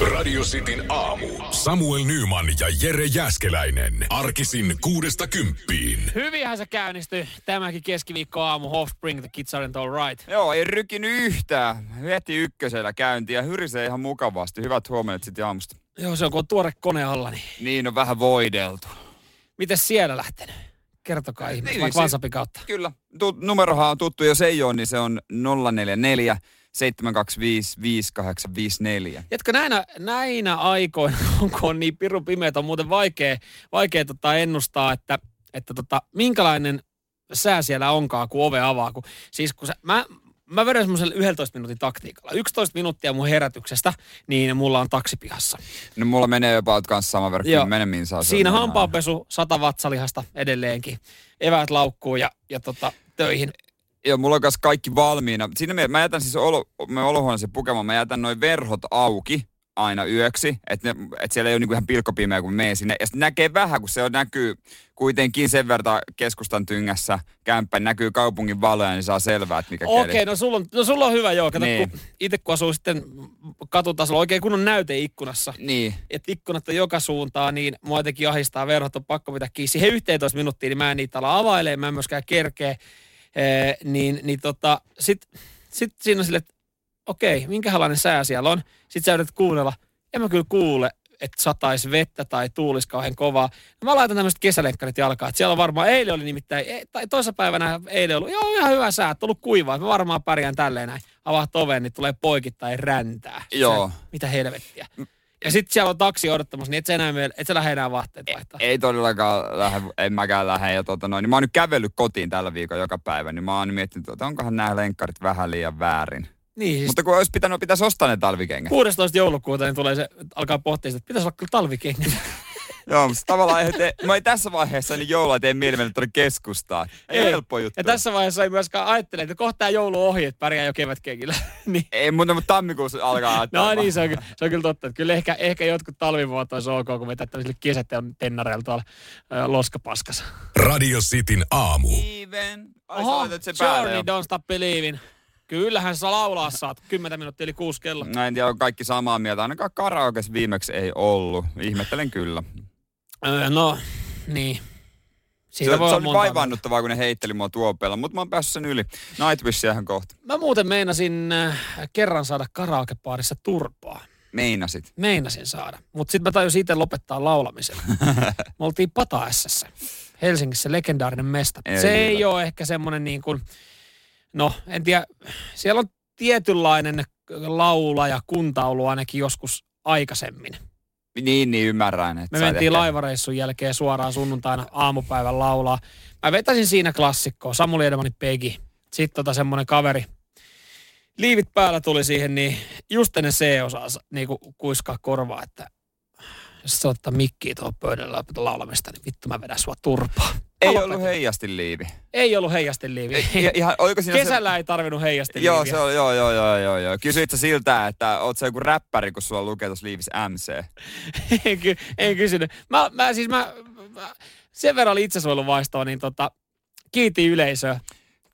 Radio Cityn aamu. Samuel Nyman ja Jere Jäskeläinen. Arkisin kuudesta kymppiin. Hyvinhän se käynnistyi tämäkin keskiviikko aamu. Offspring, the kids aren't all right. Joo, ei rykinyt yhtään. Heti ykkösellä käynti ja hyrisee ihan mukavasti. Hyvät huomenet sitten aamusta. Joo, se on kun on tuore kone alla, niin Niin on vähän voideltu. miten siellä lähtenyt? Kertokaa ihmeessä, Niin, vaikka siis- WhatsAppin kautta. Kyllä. Tu- numerohan on tuttu, jos ei ole, niin se on 044 725 5854. Jätkö näinä, näinä aikoina, kun on niin pirun pimeät, on muuten vaikea, vaikea tota ennustaa, että, että tota, minkälainen sää siellä onkaan, kun ove avaa. Kun, siis kun sä, mä, mä vedän semmoisella 11 minuutin taktiikalla. 11 minuuttia mun herätyksestä, niin mulla on taksipihassa. No mulla menee jopa kanssa sama verkko, Joo. kymmenen minsaa. se Siinä on hampaanpesu, sata vatsalihasta edelleenkin. Eväät laukkuu ja, ja tota, töihin. Joo, mulla on kanssa kaikki valmiina. Siinä me, mä jätän siis olo, me olohuoneeseen pukemaan, mä jätän noin verhot auki aina yöksi, että et siellä ei ole niinku ihan pilkkopimeä, kun menen sinne. Ja sitten näkee vähän, kun se on, näkyy kuitenkin sen verran keskustan tyngässä kämppä, näkyy kaupungin valoja, niin saa selvää, että mikä Okei, keli. no, sulla on, no sulla on hyvä joo. Kato, Niin. kun itse kun asuu sitten katutasolla, oikein kunnon näyte ikkunassa. Niin, että ikkunat on joka suuntaan, niin mua jotenkin ahistaa verhot, on pakko pitää kiinni. Siihen 11 minuuttia, niin mä en niitä ala availemaan, mä en myöskään kerkeä. Ee, niin, niin tota, sit, sit siinä on sille, että okei, minkälainen sää siellä on. Sitten sä yrität kuunnella. En mä kyllä kuule, että sataisi vettä tai tuulisi kauhean kovaa. No mä laitan tämmöiset kesälenkkarit jalkaan. Että siellä on varmaan, eilen oli nimittäin, e- tai toisessa päivänä eilen ollut, joo ihan hyvä sää, että ollut kuivaa. Mä varmaan pärjään tälleen näin. Avaat oven, niin tulee poikittain räntää. Joo. Sä, mitä helvettiä. Ja sitten siellä on taksi odottamassa, niin et sä, enää, meillä- et sä lähde enää vaatteet vaihtaa. ei todellakaan lähde, en mäkään lähde. Ja tota noin, niin mä oon nyt kävellyt kotiin tällä viikolla joka päivä, niin mä oon miettinyt, että onkohan nämä lenkkarit vähän liian väärin. Niin, siis Mutta kun olisi pitänyt, pitäisi ostaa ne talvikengät. 16. joulukuuta niin tulee se, alkaa pohtia sitä, että pitäisi olla kyllä talvikengät. Joo, mutta tavallaan ei, te, mä ei tässä vaiheessa niin joulua tee mieli mennä tuonne keskustaan. Ei, Ei. helppo juttu. Ja tässä vaiheessa ei myöskään ajattele, että kohta tämä joulu ohi, että pärjää jo kevätkengillä. niin. Ei, mutta, mutta tammikuussa alkaa. No niin, se on, se on kyllä totta. Että kyllä ehkä, ehkä jotkut talvivuotot olisi ok, kun vetää tämmöisille kesätennareilla tuolla ö, loskapaskassa. Radio Cityn aamu. Even. Ai, Oho, sen päälle Journey, jo. don't stop believing. Kyllähän sä laulaa saat. 10 minuuttia yli kuusi kello. Mä en tiedä, on kaikki samaa mieltä. Ainakaan karaokes viimeksi ei ollut. Ihmettelen kyllä. Öö, no, niin. Se, Siitä se voi olla oli vaivaannuttavaa, kun ne heitteli mua tuopeella, mutta mä oon päässyt sen yli. Nightwishia ihan kohta. Mä muuten meinasin äh, kerran saada karaokepaarissa turpaa. Meinasit. Meinasin saada. Mutta sitten mä tajusin itse lopettaa laulamisen. Me oltiin Pataessassa. Helsingissä legendaarinen mesta. Ei se ei ole ehkä semmoinen niin kuin, no en tiedä, siellä on tietynlainen laula ja kuntaulu ainakin joskus aikaisemmin. Niin, niin ymmärrän. Että Me mentiin ehkä- laivareissun jälkeen suoraan sunnuntaina aamupäivän laulaa. Mä vetäisin siinä klassikkoa, Samuli Edemani Pegi. Sitten tota semmonen kaveri, liivit päällä tuli siihen, niin just ennen C-osaa niinku kuiskaa korvaa, että jos sä ottaa mikkiä tuohon pöydällä ja laulamista, niin vittu mä vedän sua turpaa. Ei Mä ollut lopetin. heijastin liivi. Ei ollut heijastin liiviä. Ja, ihan, oliko siinä Kesällä ei tarvinnut heijastin Se, joo, liiviä. se on, joo, joo, joo, joo, joo. Kysyit siltä, että oot sä joku räppäri, kun sulla lukee tuossa liivissä MC? en, ky- en kysynyt. Mä, mä siis mä, mä sen verran oli itsesuojeluvaistoa, niin tota, kiitin yleisöä.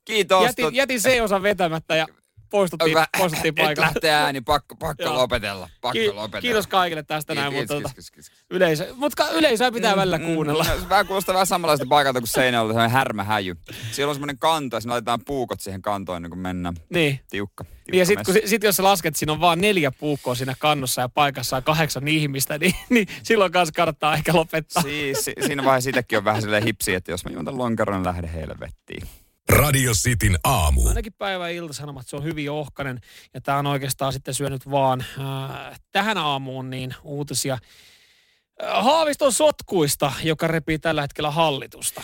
Kiitos. Jätin, jätin C-osan vetämättä ja poistuttiin, Mä- poistuttiin Et paikalta. lähtee ääni, pakko, pakko lopetella. Pakko Ki- lopetella. kiitos kaikille tästä näin, Kiitos, mutta kiitos, kiitos, kiitos. yleisö, mutta yleisöä pitää välillä kuunnella. Mm, vähän kuulostaa vähän samanlaista paikalta kuin Seinäjoella, se on härmähäjy. Siellä on semmoinen kanto ja siinä laitetaan puukot siihen kantoon ennen kuin mennään. Niin. Tiukka. tiukka Niin ja sitten sit, jos sä lasket, siinä on vaan neljä puukkoa siinä kannossa ja paikassa on kahdeksan ihmistä, niin, niin silloin kanssa kannattaa ehkä lopettaa. Siis, si- siinä vaiheessa itsekin on vähän silleen hipsi, että jos mä juon tämän lonkeron, niin lähde helvettiin. Radio Cityn aamu. Ainakin päivä iltasanomat, se on hyvin ohkanen. Ja tämä on oikeastaan sitten syönyt vaan äh, tähän aamuun niin uutisia äh, Haaviston sotkuista, joka repii tällä hetkellä hallitusta.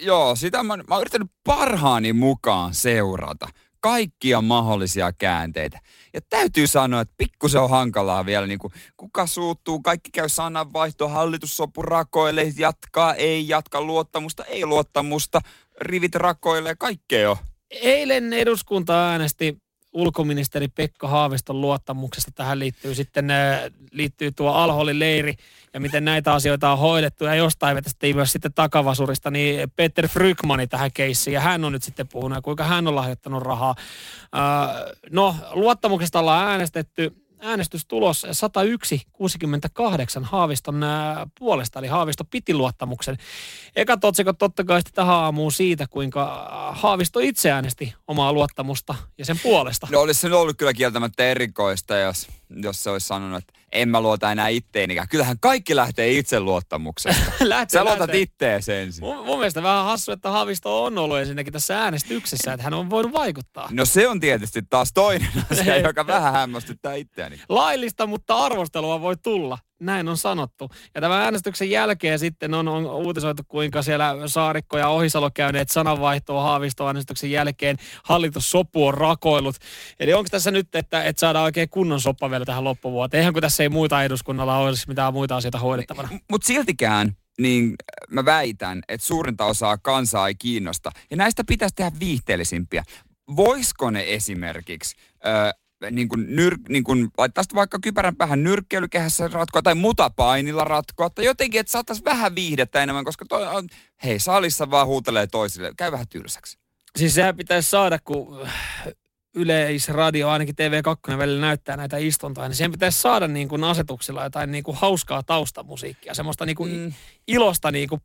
Joo, sitä mä, mä oon yrittänyt parhaani mukaan seurata kaikkia mahdollisia käänteitä. Ja täytyy sanoa, että pikkusen on hankalaa vielä, niin kuin, kuka suuttuu, kaikki käy sananvaihto, hallitussopu rakoilee, jatkaa, ei jatka, luottamusta, ei luottamusta, rivit rakoilee, kaikkea on. Eilen eduskunta äänesti ulkoministeri Pekka Haaviston luottamuksesta. Tähän liittyy sitten äh, liittyy tuo Alholin leiri ja miten näitä asioita on hoidettu. Ja jostain vetästiin myös sitten takavasurista niin Peter Frykmani tähän keissiin. Ja hän on nyt sitten puhunut, kuinka hän on lahjoittanut rahaa. Äh, no, luottamuksesta ollaan äänestetty. Äänestys tulos 101-68 Haaviston puolesta, eli Haavisto piti luottamuksen. Eka otsikot totta kai tähän aamuun siitä, kuinka Haavisto itse äänesti omaa luottamusta ja sen puolesta. No olisi se ollut kyllä kieltämättä erikoista, jos, jos se olisi sanonut, että en mä luota enää itteenikään. Kyllähän kaikki lähtee itseluottamuksesta. lähtee, Sä luotat lähtee. ittees ensin. Mun, mun mielestä vähän hassu, että Haavisto on ollut ensinnäkin tässä äänestyksessä, että hän on voinut vaikuttaa. No se on tietysti taas toinen asia, joka vähän hämmästyttää itseäni. Laillista, mutta arvostelua voi tulla. Näin on sanottu. Ja tämän äänestyksen jälkeen sitten on, on uutisoitu, kuinka siellä Saarikko ja Ohisalo käyneet sananvaihtoa Haavisto äänestyksen jälkeen. Hallitussopu on rakoillut. Eli onko tässä nyt, että, että saadaan oikein kunnon soppa vielä tähän loppuvuoteen? Eihän kun tässä ei muita eduskunnalla olisi mitään muita asioita hoidettavana. Mutta siltikään niin mä väitän, että suurinta osaa kansaa ei kiinnosta. Ja näistä pitäisi tehdä viihteellisimpiä. Voisiko ne esimerkiksi ö, niin kuin nyr, niin kuin, laittaa vaikka kypärän päähän nyrkkeilykehässä ratkoa tai mutapainilla ratkoa tai jotenkin, että saataisiin vähän viihdettä enemmän, koska toi on, hei salissa vaan huutelee toisille, käy vähän tylsäksi. Siis sehän pitäisi saada, kun Yleisradio, ainakin TV2 välillä näyttää näitä istuntoja, niin siihen pitäisi saada niin kuin asetuksilla jotain niin kuin hauskaa taustamusiikkia, semmoista niin kuin Mm. ilosta niin kuin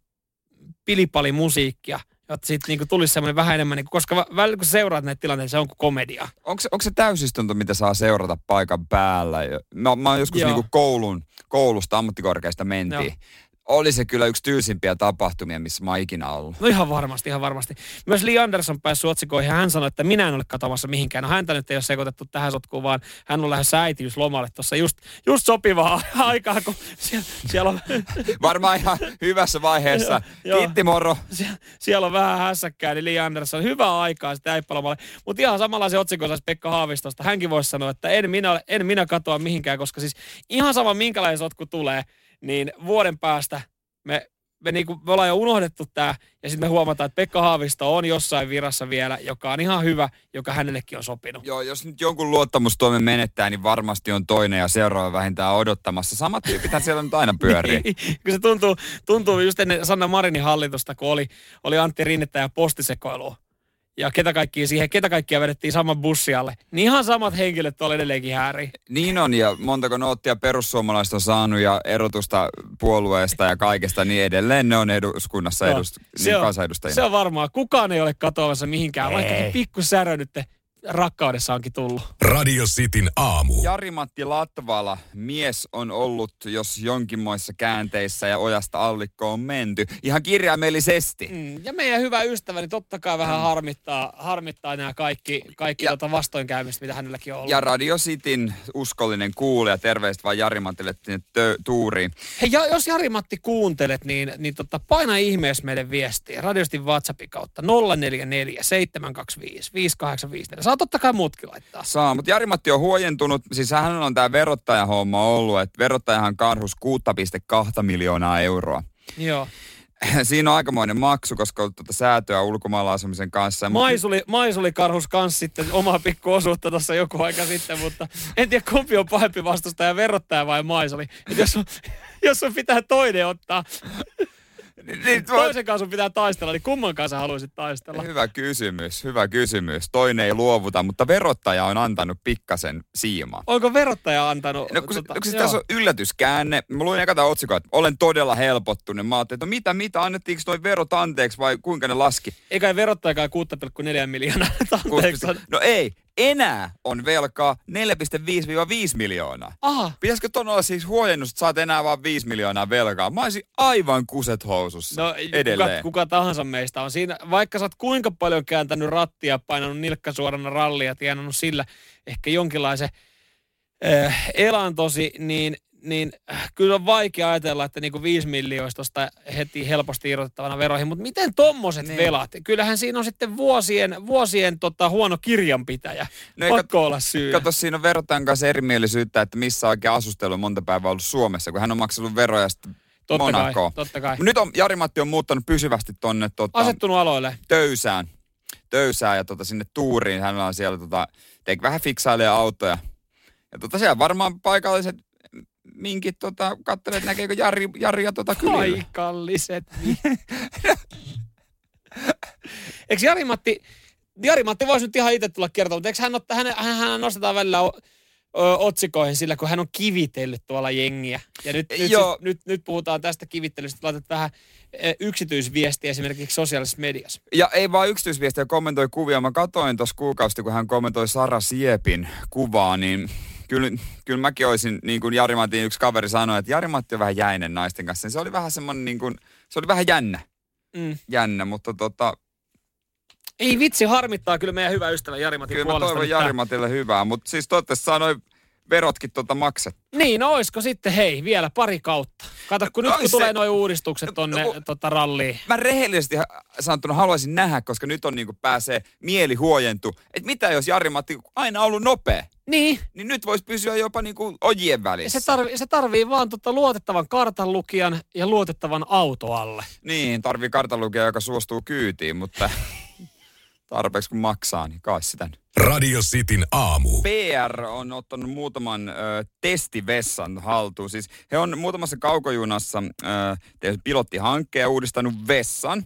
pilipalimusiikkia, jotta siitä niin kuin tulisi semmoinen vähän enemmän, niin kuin, koska välillä kun seuraat näitä tilanteita, se on kuin komedia. Onko se, onko se täysistunto, mitä saa seurata paikan päällä? Mä, mä oon joskus Joo. niin koulun, koulusta, ammattikorkeasta mentiin. Joo. Oli se kyllä yksi tyysimpiä tapahtumia, missä mä oon ikinä ollut. No ihan varmasti, ihan varmasti. Myös Lee Anderson päässyt otsikoihin ja hän sanoi, että minä en ole katoamassa mihinkään. No häntä nyt ei ole sekoitettu tähän sotkuun, vaan hän on lähdössä äitiyslomalle tuossa just, just sopivaa aikaa, kun siellä, siellä, on, Varmaan ihan hyvässä vaiheessa. Joo. Kiitti moro. siellä, siellä on vähän hässäkkää, niin Lee Anderson, hyvää aikaa sitten äippalomalle. Mutta ihan samanlaisen otsikon saisi Pekka Haavistosta. Hänkin voisi sanoa, että en minä, en minä katoa mihinkään, koska siis ihan sama minkälainen sotku tulee, niin vuoden päästä me, me, niinku, me ollaan jo unohdettu tämä ja sitten me huomataan, että Pekka Haavisto on jossain virassa vielä, joka on ihan hyvä, joka hänellekin on sopinut. Joo, jos nyt jonkun luottamustoimen menettää, niin varmasti on toinen ja seuraava vähintään odottamassa. Samat tyypithän siellä nyt aina pyörii. kun se tuntuu, tuntuu just ennen Sanna Marinin hallitusta, kun oli, oli Antti Rinnettä ja postisekoilua. Ja ketä kaikkia siihen, ketä kaikkia vedettiin saman bussialle. Niin ihan samat henkilöt tuolla edelleenkin häärii. Niin on, ja montako noottia perussuomalaiset on saanut ja erotusta puolueesta ja kaikesta, niin edelleen ne on eduskunnassa edust, se, niin on, kansanedustajina. se on varmaa. Kukaan ei ole katoamassa mihinkään, Ei. vaikka pikku särö nyt rakkaudessa onkin tullut. Radio Cityn aamu. Jari-Matti Latvala, mies on ollut jos jonkinmoissa käänteissä ja ojasta allikko on menty. Ihan kirjaimellisesti. Mm, ja meidän hyvä ystäväni totta kai vähän harmittaa, harmittaa nämä kaikki, kaikki Ja- tota vastoinkäymistä, mitä hänelläkin on ollut. Ja Radio Cityn uskollinen kuulija, terveistä vaan Jari-Matille sinne tö- tuuriin. Hei, ja jos Jari-Matti kuuntelet, niin, niin tota, paina ihmeessä meille viestiä. Radiostin WhatsAppin kautta 044 725 5854. Saa totta kai muutkin laittaa. Saa, mutta Jari-Matti on huojentunut, siis hän on tämä verottajahomma ollut, että verottajahan karhus 6,2 miljoonaa euroa. Joo. Siinä on aikamoinen maksu, koska on tuota säätöä ulkomailla asumisen kanssa. Maisuli, Maisuli karhus kans sitten omaa pikku osuutta tuossa joku aika sitten, mutta en tiedä kumpi on pahempi vastustaja, verottaja vai Maisuli. Et jos, jos sun pitää toinen ottaa, Niin, niin, toisen kanssa sun pitää taistella, niin kumman kanssa haluaisit taistella? Hyvä kysymys, hyvä kysymys. Toinen ei luovuta, mutta verottaja on antanut pikkasen siimaa. Onko verottaja antanut? No kun, tota, kun tässä on yllätyskäänne. Mä luin eka tämän otsikon, että olen todella helpottunut. Mä ajattelin, että no mitä, mitä, annettiinko noin verot anteeksi vai kuinka ne laski? Eikä ei verottajakaan 6,4 miljoonaa. Anteeksi. No ei, enää on velkaa 4,5-5 miljoonaa. Aha, Pitäisikö ton olla siis huojennus, että saat enää vaan 5 miljoonaa velkaa? Mä olisin aivan kuset housussa no edelleen. kuka, kuka, tahansa meistä on siinä. Vaikka sä oot kuinka paljon kääntänyt rattia, painanut nilkka suorana rallia ja tienannut sillä ehkä jonkinlaisen äh, elantosi, niin niin kyllä on vaikea ajatella, että niinku 5 miljoista heti helposti irrotettavana veroihin, mutta miten tommoset Niin. velat? Kyllähän siinä on sitten vuosien, vuosien tota, huono kirjanpitäjä. No ei Pakko olla syy. Kato, siinä on verottajan kanssa erimielisyyttä, että missä oikein asustelu on monta päivää ollut Suomessa, kun hän on maksanut veroja sitten totta kai, Monaco. totta kai. Nyt on, Jari-Matti on muuttanut pysyvästi tonne tota, Asettunut aloille. töysään, töysään ja tota, sinne tuuriin. Hän on siellä tota, teik vähän fiksailee autoja. Ja tota, siellä varmaan paikalliset minkit tota, katselee, että näkeekö Jari, Jari ja tota kylillä. Paikalliset. Eikö Jari-Matti, Jari-Matti voisi nyt ihan itse tulla kertomaan, mutta eikö hän, hän, hän, hän nostetaan välillä o- ö, otsikoihin sillä, kun hän on kivitellyt tuolla jengiä. Ja nyt, nyt, Joo. siis, nyt, nyt puhutaan tästä kivittelystä, laitat vähän yksityisviestiä esimerkiksi sosiaalisessa mediassa. Ja ei vaan yksityisviestiä, kommentoi kuvia. Mä katoin tuossa kuukausi, kun hän kommentoi Sara Siepin kuvaa, niin kyllä, kyllä mäkin olisin, niin kuin Jari Matin yksi kaveri sanoi, että Jari Matti on vähän jäinen naisten kanssa. niin Se oli vähän semmoinen, niin kuin, se oli vähän jännä, Mm. jännä mutta tota, Ei vitsi, harmittaa kyllä meidän hyvä ystävä Jari Matin kyllä mä toivon Jari Matille hyvää. Mutta siis toivottavasti saa noin verotkin tota makset. Niin, no oisko sitten, hei, vielä pari kautta. Kato, kun No nyt kun se- tulee nuo uudistukset tonne No, tota, ralliin. Mä rehellisesti sanottuna haluaisin nähdä, koska nyt on niin kuin pääsee mieli huojentu. Että mitä jos Jari Matti aina ollut nopea? Niin, Niin nyt voisi pysyä jopa niin kuin ojien välissä. se, tarvii, se tarvii vaan tota luotettavan kartanlukijan ja luotettavan auto alle. Niin, tarvii kartanlukija, joka suostuu kyytiin, mutta tarpeeksi kun maksaa, niin kai sitä. Radio Cityn aamu. PR on ottanut muutaman ö, testivessan haltuun. Siis he on muutamassa kaukojunassa ö, tehnyt pilottihankkeen ja uudistanut vessan.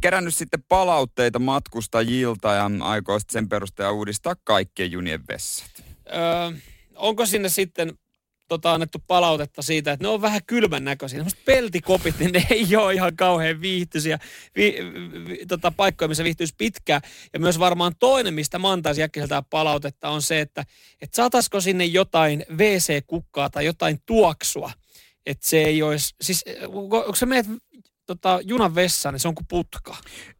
Kerännyt sitten palautteita matkustajilta ja aikoo sen perusteella uudistaa kaikkien junien vessat. Öö, onko sinne sitten tota, annettu palautetta siitä, että ne on vähän kylmän näköisiä. Semmoiset peltikopit, niin ne ei ole ihan kauhean viihtyisiä vi, vi, tota, paikkoja, missä viihtyisi pitkään. Ja myös varmaan toinen, mistä mä antaisin palautetta, on se, että et saataisiko sinne jotain WC-kukkaa tai jotain tuoksua. Että se ei olisi, siis onko, se meet tota, junan vessaan, niin se on kuin putka.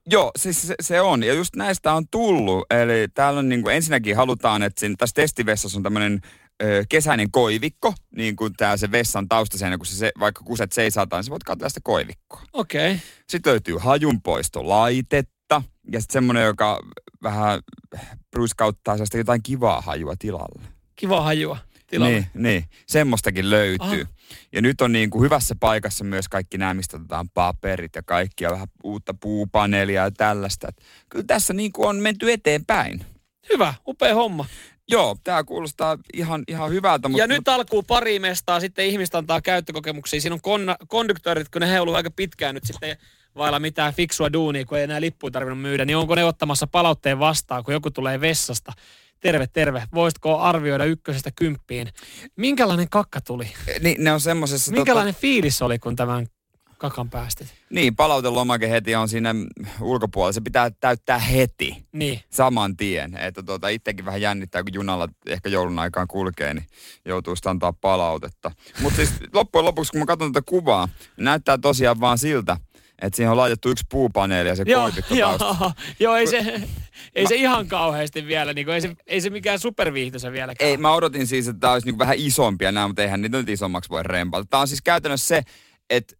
Joo, siis se, se on. Ja just näistä on tullut. Eli täällä on niin kuin, ensinnäkin halutaan, että siinä, tässä testivessassa on tämmöinen kesäinen koivikko, niin kuin tää se vessan taustaseinä, kun se, se vaikka kuset seisataan, niin sä voit katsoa sitä koivikkoa. Okei. Okay. Sitten löytyy hajunpoistolaitetta ja sitten semmoinen, joka vähän bruiskauttaa sellaista jotain kivaa hajua tilalle. Kiva hajua tilalle. Niin, niin, semmoistakin löytyy. Aha. Ja nyt on niin kuin hyvässä paikassa myös kaikki nämä, mistä otetaan paperit ja kaikki ja vähän uutta puupaneelia ja tällaista. Et kyllä tässä niin kuin on menty eteenpäin. Hyvä, upea homma. Joo, tämä kuulostaa ihan, ihan hyvältä, mutta ja nyt alkuu pari mestaa, sitten ihmistä antaa käyttökokemuksia. Siinä on konna, konduktorit, kun ne he ollut aika pitkään nyt sitten vailla mitään fiksua duunia, kun ei enää lippuja tarvinnut myydä, niin onko ne ottamassa palautteen vastaan, kun joku tulee vessasta? Terve, terve. Voisitko arvioida ykkösestä kymppiin? Minkälainen kakka tuli? niin, ne on semmoisessa... Minkälainen fiilis oli, kun tämän kakan päästit? Niin, palautelomake heti on siinä ulkopuolella. Se pitää täyttää heti. Niin. saman tien. Että tuota, itsekin vähän jännittää, kun junalla ehkä joulun aikaan kulkee, niin joutuu sitten antaa palautetta. Mutta siis loppujen lopuksi, kun mä katson tätä kuvaa, niin näyttää tosiaan vaan siltä, että siihen on laitettu yksi puupaneeli ja se Joo, koivikko joo, joo, ei se, ei se ihan kauheasti vielä, niin kuin, ei, se, ei se mikään superviihtyisä vieläkään. Ei, mä odotin siis, että tämä olisi niinku vähän isompia nämä, mutta eihän niitä nyt isommaksi voi rempata. Tämä on siis käytännössä se, että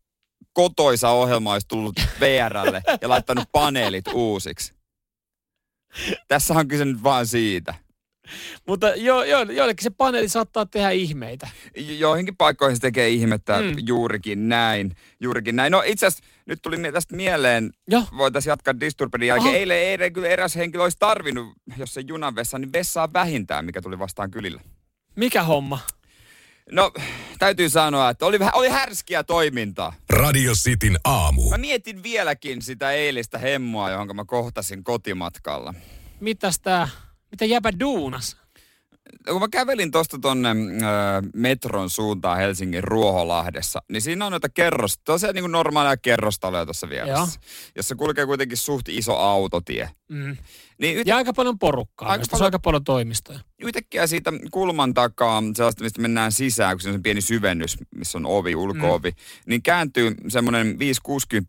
kotoisa ohjelma olisi tullut VRlle ja laittanut paneelit uusiksi. Tässä on kyse nyt vaan siitä. Mutta jo, jo, joillekin se paneeli saattaa tehdä ihmeitä. Jo- Joihinkin paikkoihin se tekee ihmettä Mm. juurikin näin. Juurikin näin. No itse asiassa nyt tuli tästä mieleen, Joo. voitaisiin jatkaa Disturbedin jälkeen. Eilen, eilen kyllä eräs henkilö olisi tarvinnut, jos se junan vessa, niin vessaa vähintään, mikä tuli vastaan kylillä. Mikä homma? No, täytyy sanoa, että oli, vähän- oli härskiä toimintaa. Radio Cityn aamu. Mä mietin vieläkin sitä eilistä hemmua, johon mä kohtasin kotimatkalla. Mitäs tää, mitä jäpä duunas? kun mä kävelin tuosta tonne ö, metron suuntaan Helsingin Ruoholahdessa, niin siinä on noita kerros, tosiaan niin kuin normaaleja kerrostaloja tuossa vieressä, jossa kulkee kuitenkin suht iso autotie. Mm. Niin yht, Ja aika paljon porukkaa. Aika paljon... aika paljon toimistoja. yhtäkkiä siitä kulman takaa, sellaista mistä mennään sisään, kun se on se pieni syvennys, missä on ovi, ulkoovi, mm. niin kääntyy semmoinen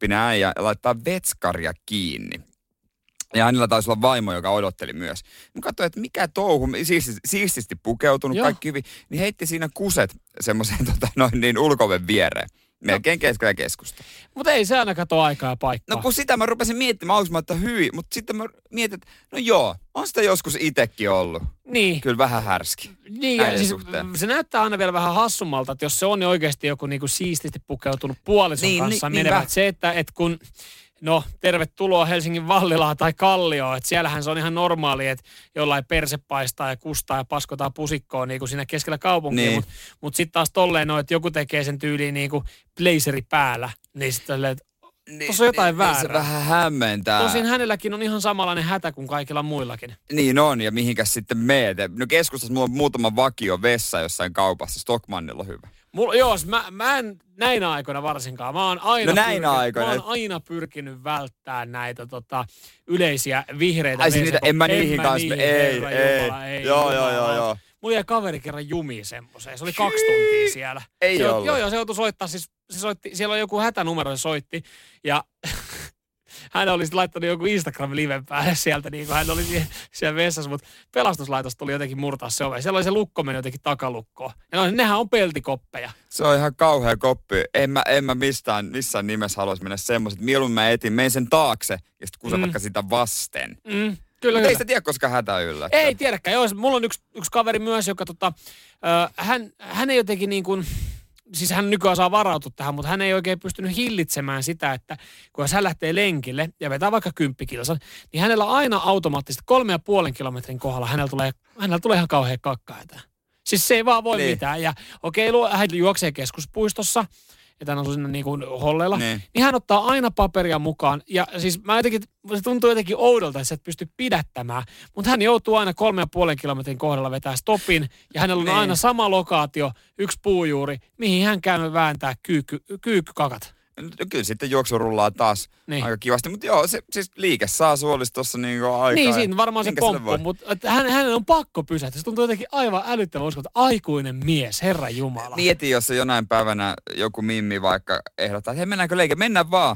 5-60 äijä ja laittaa vetskaria kiinni. Ja hänellä taisi olla vaimo, joka odotteli myös. Mä katsoin, että mikä touhu, siististi, siististi pukeutunut, Joo. Kaikki hyvin, niin heitti siinä kuset semmoisen tota, noin niin ulkoven viereen. Melkein keskellä keskusta. Mutta ei se aina kato aikaa ja paikkaa. No kun sitä mä rupesin miettimään aluksi, mä että hyi, mutta sitten mä mietin, että no joo, on sitä joskus itekin ollut. niin. Kyllä vähän härski. Niin, ja siis suhteen. se näyttää aina vielä vähän hassummalta, että jos se on oikeasti joku niinku siististi pukeutunut puolison Niin, kanssa niin, menevä. Että se, että et kun, no tervetuloa Helsingin Vallilaan tai Kallioon, että siellähän se on ihan normaali, että jollain perse paistaa ja kustaa ja paskotaan pusikkoon niin kuin siinä keskellä kaupunkia, Niin. mutta mut sitten taas tolleen no, että joku tekee sen tyyliin niin kuin blazeri päällä, niin sitten että Niin, Tuossa on jotain niin, väärää. Niin se vähän hämmentää. Tosin hänelläkin on ihan samanlainen hätä kuin kaikilla muillakin. Niin on, ja mihinkäs sitten meet? No keskustassa mulla on muutama vakio vessa jossain kaupassa. Stockmannilla on hyvä. Mulla, joo, mä, mä en näinä aikoina varsinkaan. Mä oon aina, No näinä pyrkinyt, aikoina. Mä oon aina pyrkinyt välttämään näitä tota, yleisiä vihreitä. Ai siis niitä, en mä en niihin mä kanssa, niihin, ei, herra ei. Jumala, ei. Joo, joo, joo, joo. Mulla jäi kaveri kerran jumiin semmoiseen. Se oli kaksi tuntia siellä. Ei se, ollut. Joo, joo, se joutui soittaa. Siis, se soitti, siellä on joku hätänumero, se soitti. Ja hän oli sitten laittanut joku Instagram-liven päälle sieltä, niin kuin hän oli siellä, vessassa, mutta pelastuslaitos tuli jotenkin murtaa se ove. Siellä oli se lukko meni jotenkin takalukkoon. Ja no, nehän on peltikoppeja. Se on ihan kauhea koppi. En mä, en mä mistään, missään nimessä haluaisi mennä semmoiset. Mieluummin mä etin, menen sen taakse ja sitten kusen Mm. vaikka sitä vasten. Mm, kyllä, Mutta kyllä. ei sitä tiedä, koska hätä yllättää. Ei tiedäkään. Joo, mulla on yksi, yksi kaveri myös, joka tota, ö, hän, hän ei jotenkin niin kuin, siis hän nykyään saa varautua tähän, mutta hän ei oikein pystynyt hillitsemään sitä, että kun hän lähtee lenkille ja vetää vaikka kymppikilsan, niin hänellä aina automaattisesti kolme ja puolen kilometrin kohdalla hänellä tulee, hänellä tulee ihan kauhean kakkahätä. Siis se ei vaan voi Niin. mitään. Ja okei, okay, hän juoksee keskuspuistossa, että hän on siinä niin kuin hollella, Niin. niin. niin hän ottaa aina paperia mukaan. Ja siis mä jotenkin, se tuntuu jotenkin oudolta, että sä et pysty pidättämään. Mutta hän joutuu aina kolme ja puolen kilometrin kohdalla vetää stopin. Ja hänellä on Niin. aina sama lokaatio, yksi puujuuri, mihin hän käy vääntää kyykky, kyykkykakat. No, kyllä sitten juoksu rullaa taas Niin. aika kivasti. Mutta joo, se, siis liike saa suolista tuossa niinku aikaa. Niin, siinä varmaan se pomppu, mutta hän, hänen on pakko pysähtyä. Se tuntuu jotenkin aivan älyttömän uskon, että aikuinen mies, herra Jumala. Mieti, jos se jonain päivänä joku Mimmi vaikka ehdottaa, että hei mennäänkö leike, mennään vaan.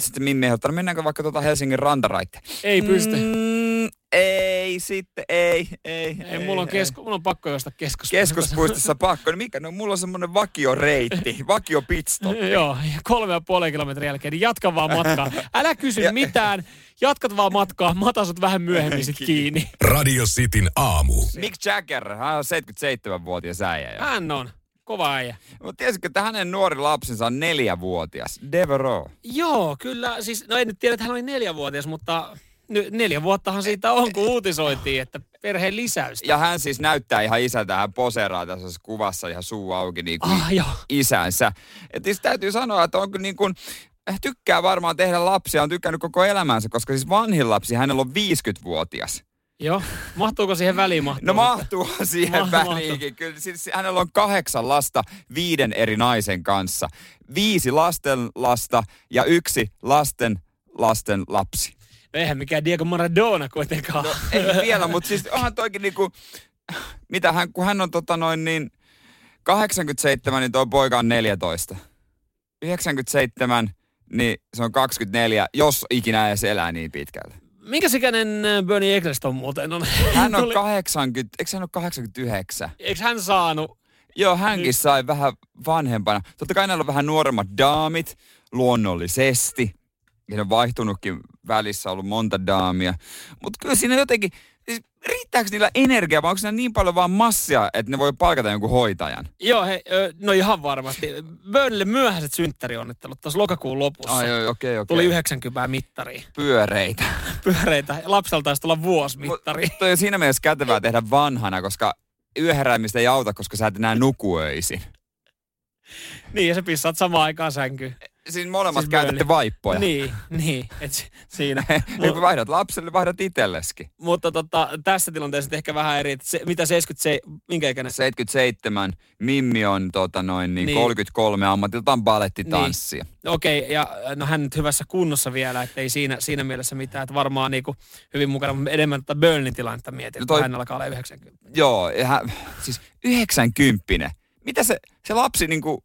Sitten Mimmi ehdottaa, "No mennäänkö vaikka tuota Helsingin rantaraitte. Ei pysty. Mm, ei, sitten ei, ei. Ei, mulla, on kesku, mulla on pakko josta keskus. Keskuspuistossa pakko. No mikä, no mulla on semmonen vakioreitti, vakio pitstop. Joo, ja kolme ja puolen kilometrin jälkeen, niin jatka vaan matkaa. Älä kysy Ja- mitään, jatkat vaan matkaa, mä otan sut vähän myöhemmin sit kiinni. Radio Cityn aamu. Mick Jagger, hän on 77-vuotias äijä jo. Hän on kova äijä. Mutta tiesitkö, että hänen nuori lapsensa on neljävuotias? Devereaux. Joo, kyllä, siis, no en nyt tiedä, että hän oli neljävuotias, mutta neljä vuottahan siitä on, kun uutisoitiin, että perheen lisäystä. Ja hän siis näyttää ihan isältä, hän poseeraa tässä kuvassa ihan suu auki niin kuin Ah, joo. isänsä. Et siis täytyy sanoa, että onko niin kuin, tykkää varmaan tehdä lapsia, on tykkännyt koko elämänsä, koska siis vanhin lapsi, hänellä on 50-vuotias. Joo, mahtuuko siihen väliin mahtuu? No mahtuu siihen Ma- väliinkin. Kyllä, siis hänellä on kahdeksan lasta viiden eri naisen kanssa. Viisi lasten lasta ja yksi lasten lasten lapsi. Eihän mikään Diego Maradona kuitenkaan. No, ei vielä, mutta siis onhan toikin niinku, mitä hän, kun hän on tota noin niin, 87, niin tuo poika on 14. 97, niin se on 24, jos ikinä edes elää niin pitkältä. Minkä sikäinen äh, Bernie Eccleston muuten on? Hän on Tuli- 80, eikö hän ole 89? Eikö hän saanut? Joo, hänkin sai vähän vanhempana. Totta kai näillä on vähän nuoremmat daamit, luonnollisesti. Ja ne on vaihtunutkin välissä, ollut monta daamia. Mutta kyllä siinä jotenkin, siis riittääkö niillä energiaa vai onko siinä niin paljon vaan massia, että ne voi palkata jonkun hoitajan? Joo, hei, ö, no ihan varmasti. Burnley myöhäiset synttärionnittelut tuossa lokakuun lopussa. Ai okei, okei. Tuli 90 mittariin. Pyöreitä. Pyöreitä. Lapselta taisi tulla vuosimittari. Mut Toi on siinä mielessä kätevää tehdä vanhana, koska yöheräämistä ei auta, koska sä et enää nuku öisin. niin, ja sä pissaat samaan aikaan sänkyyn. Siinä molemmat Siis siis käytätte vaippoja. Niin, niin. Et si- siinä. Niin kun vaihdat lapselle, vaihdat itselleskin. Mutta tota, tässä tilanteessa ehkä vähän eri. Se, mitä 77, minkä ikäinen? 77, Mimmi on tota noin, niin Niin. 33 ammatiltaan balettitanssia. Okei, okay, ja no hän nyt hyvässä kunnossa vielä, että ei siinä, siinä mielessä mitään, että varmaan niinku hyvin mukana, mutta enemmän tätä Burnlin tilannetta mietin, No toi- hän alkaa olla 90. Joo, ja hän, siis 90. Mitä se, se lapsi niinku,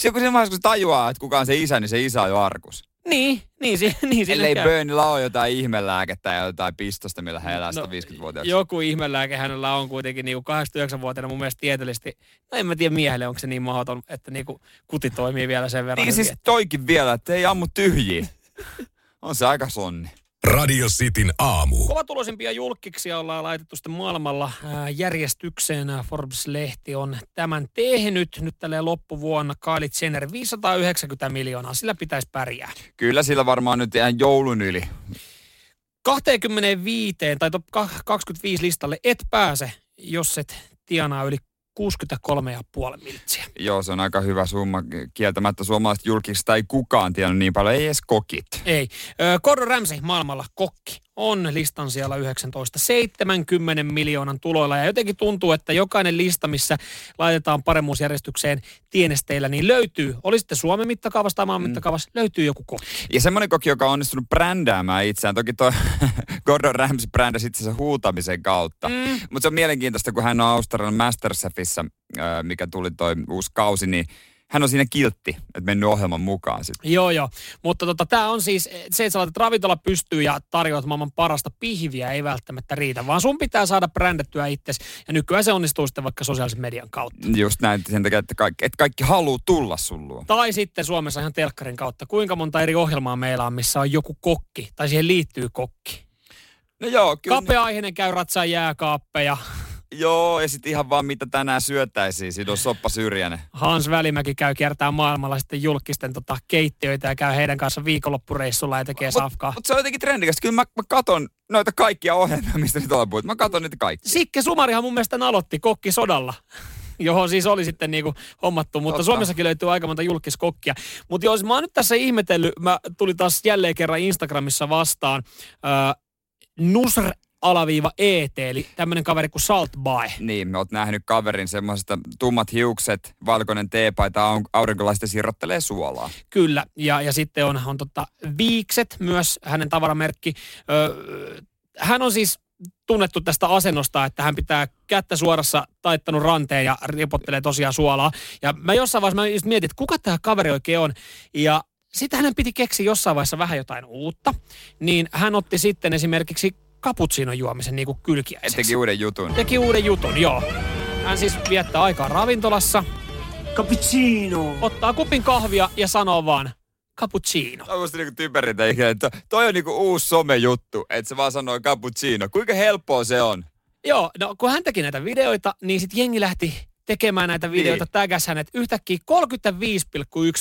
se kun se vaiheessa, kun se tajuaa, että kuka on se isä, niin se isä on jo arkus. Niin, niin, si, niin siinä Ellei käy. Burnilla ole jotain ihmelääkettä ja jotain pistosta, millä hän elää No, 150-vuotiaaksi. Joku ihmelääke hänellä on kuitenkin niinku 89-vuotiaana mun mielestä tieteellisesti. No en mä tiedä miehelle, onko se niin mahdoton, että niinku kuti toimii vielä sen verran Niin hyvin, siis toikin vielä, että ei ammu tyhjiä. on se aika sonni. Radio Cityn aamu. Kovatuloisimpia julkkiksia ollaan laitettu sitten maailmalla järjestykseen. Forbes-lehti on tämän tehnyt nyt tälle loppuvuonna. Kylie Jenner 590 miljoonaa, sillä pitäisi pärjää. Kyllä sillä varmaan nyt ihan joulun yli. 25 tai top 25 listalle et pääse, jos et tienaa yli 63,5 miltsiä. Joo, se on aika hyvä summa. Kieltämättä suomalaiset julkista ei kukaan tiennyt niin paljon, ei edes kokit. Ei. Gordon Ramsay maailmalla kokki on listan siellä 19 70 miljoonan tuloilla. Ja jotenkin tuntuu, että jokainen lista, missä laitetaan paremmuusjärjestykseen tienesteillä, niin löytyy, oli sitten Suomen mittakaavassa tai maan mm. mittakaavassa, löytyy joku kokki. Ja semmoinen kokki, joka on onnistunut brändäämään itseään. Toki tuo Gordon Ramsay brändäsi itsensä huutamisen kautta. Mm. Mutta se on mielenkiintoista, kun hän on Australian Masterchefissa, mikä tuli toi uusi kausi, niin hän on siinä kiltti, että mennyt ohjelman mukaan sitten. Joo, joo. Mutta tota, tämä on siis se, että sä laitat ravintola pystyy ja tarjoat maailman parasta pihviä, ei välttämättä riitä, vaan sun pitää saada brändettyä itsesi. Ja nykyään se onnistuu sitten vaikka sosiaalisen median kautta. Just näin, sen takia, että kaikki, että kaikki haluaa tulla sun luo. Tai sitten Suomessa ihan telkkarin kautta. Kuinka monta eri ohjelmaa meillä on, missä on joku kokki, tai siihen liittyy kokki. No joo, kyllä. Kapea-aiheinen käy ratsaa jääkaappeja. Joo, ja sitten ihan vaan mitä tänään syöttäisiin. Siinä on Soppa Syrjänen. Hans Välimäki käy kiertää maailmalla sitten julkisten tota, keittiöitä ja käy heidän kanssa viikonloppureissulla ja tekee mut, safkaa. Mutta se on jotenkin trendikäs. Kyllä mä, mä katon noita kaikkia ohjelmia, mistä nyt ollaan puhuttu. Mä katon niitä kaikki. Sikke Sumarihan mun mielestä aloitti kokki sodalla johon siis oli sitten niinku hommattu, mutta Totta. Suomessakin löytyy aika monta julkiskokkia. Mutta jos mä oon nyt tässä ihmetellyt, mä tulin taas jälleen kerran Instagramissa vastaan, äh, Nusr alaviiva ET, eli tämmöinen kaveri kuin Salt By. Niin, me oot nähnyt kaverin semmoisesta tummat hiukset, valkoinen teepaita, aurinkolaista sirrottelee suolaa. Kyllä, ja, ja sitten on, on tota, Viikset myös, hänen tavaramerkki. Öö, hän on siis tunnettu tästä asennosta, että hän pitää kättä suorassa taittanut ranteen ja ripottelee tosiaan suolaa. Ja mä jossain vaiheessa mä just mietin, että kuka tämä kaveri oikein on. Ja sitten hänen piti keksiä jossain vaiheessa vähän jotain uutta. Niin hän otti sitten esimerkiksi cappuccino juomisen niin kuin kylkiäiseksi. Teki uuden jutun. Teki uuden jutun, joo. Hän siis viettää aikaa ravintolassa. Cappuccino. Ottaa kupin kahvia ja sanoo vaan cappuccino. Tämä on musta niinku typerintä että toi on niinku uusi somejuttu, että se vaan sanoo cappuccino. Kuinka helppoa se on? Joo, no kun hän teki näitä videoita, niin sitten jengi lähti tekemään näitä videoita, niin. tägäs hänet yhtäkkiä 35,1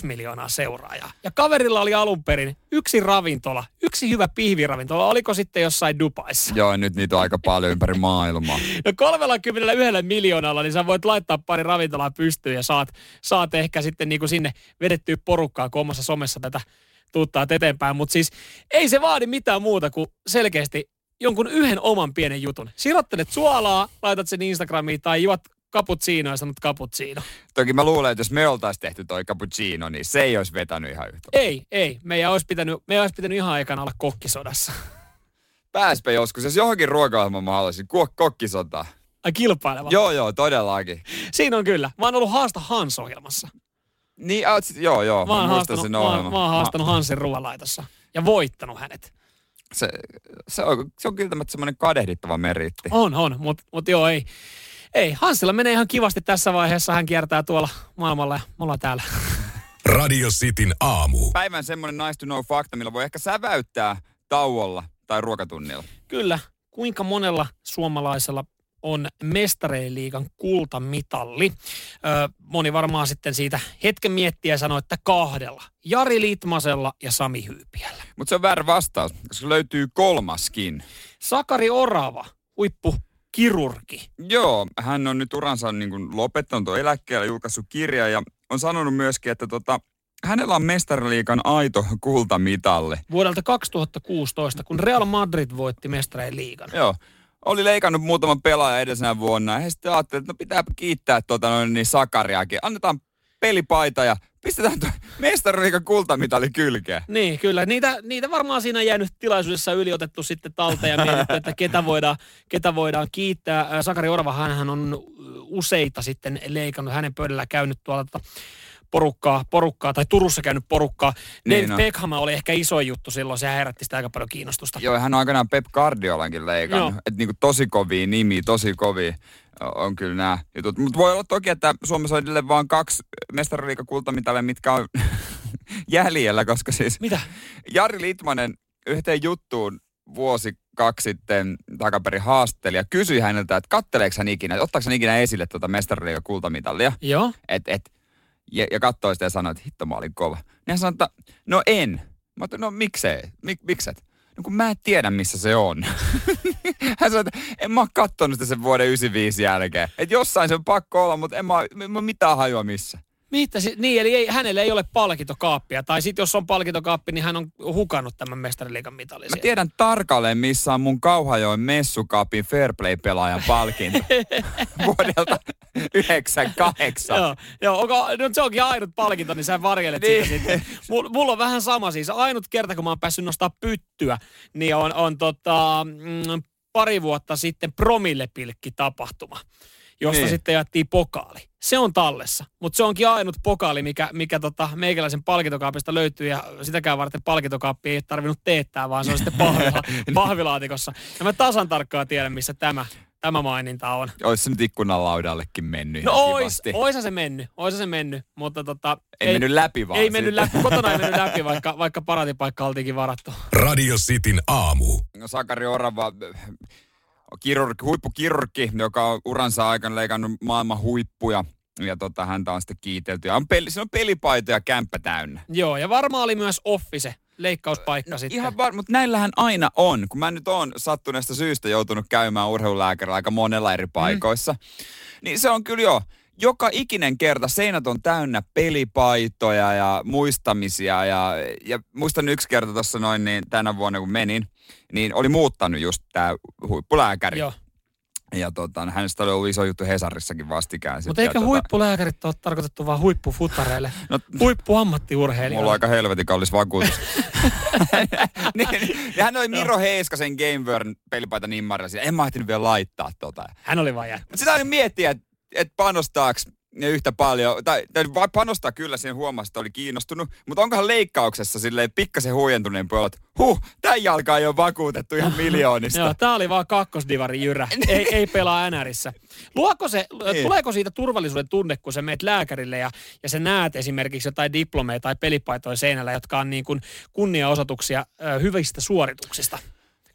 miljoonaa seuraajaa. Ja kaverilla oli alun perin yksi ravintola, yksi hyvä pihviravintola. Oliko sitten jossain Dubaissa? Joo, nyt niitä on aika paljon ympäri maailmaa. No 31 miljoonalla, niin sä voit laittaa pari ravintolaa pystyyn ja saat, saat ehkä sitten niin kuin sinne vedettyä porukkaa, kun omassa somessa tätä tuuttaa eteenpäin. Mutta siis ei se vaadi mitään muuta kuin selkeästi jonkun yhden oman pienen jutun. Sirottelet suolaa, laitat sen Instagramiin tai juot cappuccino ja sanot cappuccino. Toki mä luulen, että jos me oltaisiin tehty toi cappuccino, niin se ei olisi vetänyt ihan yhtä. Ei, ei. Meidän olisi pitänyt, meidän olisi pitänyt ihan aikana olla kokkisodassa. Pääspä joskus, jos johonkin ruokaohjelmaan mä haluaisin, kokkisota. Ai kilpaileva? Joo, joo, todellakin. Siinä on kyllä. Mä oon ollut Haasta Hans-ohjelmassa. Niin, oot joo, joo. Mä, oon haastanut, sen mä, mä oon haastanut Hansin ruoanlaitossa ja voittanut hänet. Se, se, on, se on kyllä semmoinen kadehdittava meritti. On, on, mutta mut joo, ei ei, Hansilla menee ihan kivasti tässä vaiheessa. Hän kiertää tuolla maailmalla ja me ollaan täällä. Radio Cityn aamu. Päivän semmoinen nice to know fakta, millä voi ehkä säväyttää tauolla tai ruokatunnilla. Kyllä. Kuinka monella suomalaisella on mestareen kultamitalli. Öö, moni varmaan sitten siitä hetken miettiä ja sanoo, että kahdella. Jari Litmasella ja Sami Hyypiällä. Mutta se on väärä vastaus, koska löytyy kolmaskin. Sakari Orava, huippu kirurgi. Joo, hän on nyt uransa niin kuin lopettanut tuon eläkkeellä, julkaissut kirja ja on sanonut myöskin, että tota, hänellä on mestariliikan aito kultamitalle. Vuodelta 2016, kun Real Madrid voitti mestareen liigan. Joo. Oli leikannut muutaman pelaajan edellisenä vuonna ja sitten ajattelivat, että no pitää kiittää tuota noin niin Sakariakin. Annetaan pelipaita ja pistetään tuo mestariliikan kultamitali kylkeen. Niin, kyllä. Niitä, niitä varmaan siinä jäänyt tilaisuudessa yliotettu sitten talteen ja mietitty, että ketä voidaan, ketä voidaan kiittää. Sakari Orva, hän on useita sitten leikannut. Hänen pöydällä käynyt tuolla tota porukkaa, porukkaa tai Turussa käynyt porukkaa. Niin David no. Beckham oli ehkä iso juttu silloin, se herätti sitä aika paljon kiinnostusta. Joo, hän on aikanaan Pep Guardiolankin leikannut. Että niinku tosi kovia nimi, tosi kovia on kyllä nämä jutut. Mutta voi olla toki, että Suomessa on edelleen vain kaksi mestariliikakultamitalia, mitkä on jäljellä, koska siis... Mitä? Jari Litmanen yhteen juttuun vuosi kaksi sitten takaperin haasteli ja kysyi häneltä, että katteleeko hän ikinä, ottaako hän ikinä esille tuota mestariliikan kultamitalia. Joo. Et, et, ja, ja katsoi sitä ja sanoi, että hitto mä olin kova. Niin hän sanoi, että no en. Mä ajattelin, no miksei, Mik, mikset? no kun mä en tiedä missä se on. Hän sanoi, että en mä oo kattonut sitä sen vuoden 95 jälkeen. Että jossain se on pakko olla, mutta en mä, mä mitään hajua missä. Mitä si- niin, eli ei, hänellä ei ole palkintokaappia. Tai sitten jos on palkintokaappi, niin hän on hukannut tämän mestariliigan mitalin. Mä tiedän tarkalleen, missä on mun Kauhajoen messukapin Fairplay-pelaajan palkinto vuodelta 98. Joo, joo onko, nyt se onkin ainut palkinto, niin sä varjelet Niin. sitä sitten. Mulla, mulla on vähän sama siis. Ainut kerta, kun mä oon päässyt nostaa pyttyä, niin on, on tota, mm, pari vuotta sitten promillepilkki-tapahtuma, josta Niin. niin. sitten jaettiin pokaali. Se on tallessa, mutta se onkin ainut pokaali, mikä, mikä tota, meikäläisen palkintokaapista löytyy ja sitäkään varten palkintokaappi ei tarvinnut teettää, vaan se on sitten pahvila, pahvilaatikossa. Ja mä tasan tarkkaan tiedän, missä tämä, tämä maininta on. Olisi se nyt ikkunan laudallekin mennyt No ois, oisa se mennyt, oisa se mennyt, mutta tota... Ei, mennyt läpi vaan. Ei mennyt sitten. läpi, kotona ei mennyt läpi, vaikka, vaikka paratipaikka oltiinkin varattu. Radio Cityn aamu. Sakari Orava, kirurgi, huippukirurgi, joka on uransa aikana leikannut maailman huippuja. Ja tota, häntä on sitten kiitelty. Ja on peli, siinä on pelipaito ja kämppä täynnä. Joo, ja varmaan oli myös office, leikkauspaikka sitten. Ihan var, mutta näillähän aina on. Kun mä nyt oon sattuneesta syystä joutunut käymään urheilulääkärillä aika monella eri paikoissa. Mm. Niin se on kyllä jo. Joka ikinen kerta seinät on täynnä pelipaitoja ja muistamisia. Ja, ja muistan yksi kerta tuossa noin niin tänä vuonna kun menin, niin oli muuttanut just tämä huippulääkäri. Joo. Ja tota, hänestä oli ollut iso juttu Hesarissakin vastikään. Mutta ja, tota, huippulääkärit ole tarkoitettu vaan huippufutareille? No, Huippuammattiurheilijoille. Mulla on aika helvetin kallis vakuutus. niin, ja hän oli Miro Heiskasen Gameworn pelipaita nimmarilla. En mä ehtinyt vielä laittaa tota. Hän oli vaan jättä. Mutta sitä oli miettiä, että et panostaaks ne yhtä paljon, tai, tai panostaa kyllä siihen huomasi, että oli kiinnostunut, mutta onkohan leikkauksessa silleen pikkasen huijentuneen puolella, että huh, tämän jalka ei ole vakuutettu ihan miljoonista. Joo, tää oli vaan kakkosdivari jyrä. ei, ei pelaa NRissä. Luoko se, Niin. tuleeko siitä turvallisuuden tunne, kun sä meet lääkärille ja, ja sä näet esimerkiksi jotain diplomeja tai pelipaitoja seinällä, jotka on niin kuin kunniaosoituksia ö, hyvistä suorituksista?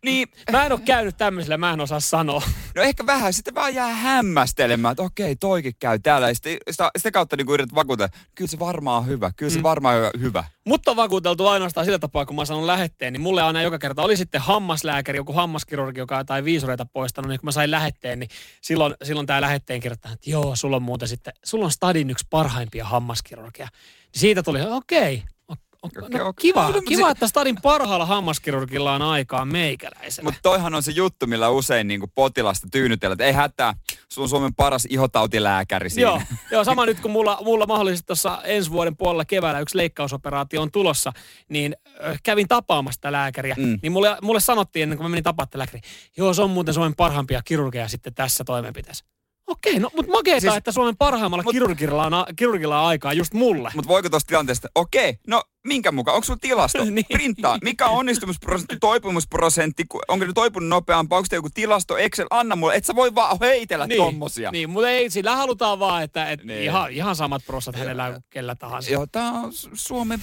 Niin, Mä en ole käynyt tämmöisellä, mä en osaa sanoa. no ehkä vähän, sitten vaan jää hämmästelemään, että okei, toikin käy täällä. Ja sitten, sitä, sitä kautta niin yrität vakuuttaa, että kyllä se varmaan on hyvä, kyllä se mm. varmaan on hyvä. Mutta on vakuuteltu ainoastaan sillä tapaa, kun mä sanon lähetteen, niin mulle aina joka kerta oli sitten hammaslääkäri, joku hammaskirurgi, joka jotain viisureita poistanut, niin kun mä sain lähetteen, niin silloin, silloin tämä lähetteen kirjoittaa, että joo, sulla on muuten sitten, sulla on stadin yksi parhaimpia hammaskirurgia. Niin siitä tuli, okei, o- o- Okei, no, okei. kiva, No, kiva, se- että stadin parhaalla hammaskirurgilla on aikaa meikäläisellä. Mutta toihan on se juttu, millä usein niin potilasta tyynnytellään, että ei hätää, on Suomen paras ihotautilääkäri siinä. Joo, joo, sama nyt kun mulla, mulla mahdollisesti tuossa ensi vuoden puolella keväällä yksi leikkausoperaatio on tulossa, niin ö, kävin tapaamassa sitä lääkäriä. Mm. Mm. Niin mulle, mulle sanottiin ennen kuin mä menin tapaamaan lääkäriä, joo se on muuten Suomen parhaimpia kirurgeja sitten tässä toimenpiteessä. Okei, no mutta makeeta, Siis- että Suomen parhaimmalla Mut- kirurgilla, on, kirurgilla on aikaa just mulle. Mutta voiko tuosta tilanteesta, okei, no minkä mukaan? Onko sulla tilasto? Niin. Printtaa. Mikä on onnistumisprosentti, toipumusprosentti? Ku- Onko ne toipunut nopeampaa? Onko joku tilasto? Excel, anna mulle. Et sä voi vaan heitellä niin, tommosia. Niin, mutta ei, sillä halutaan vaan, että, että Niin. ihan, ihan samat prosat hänellä kuin kellä tahansa. Joo, tää on Su- Suomen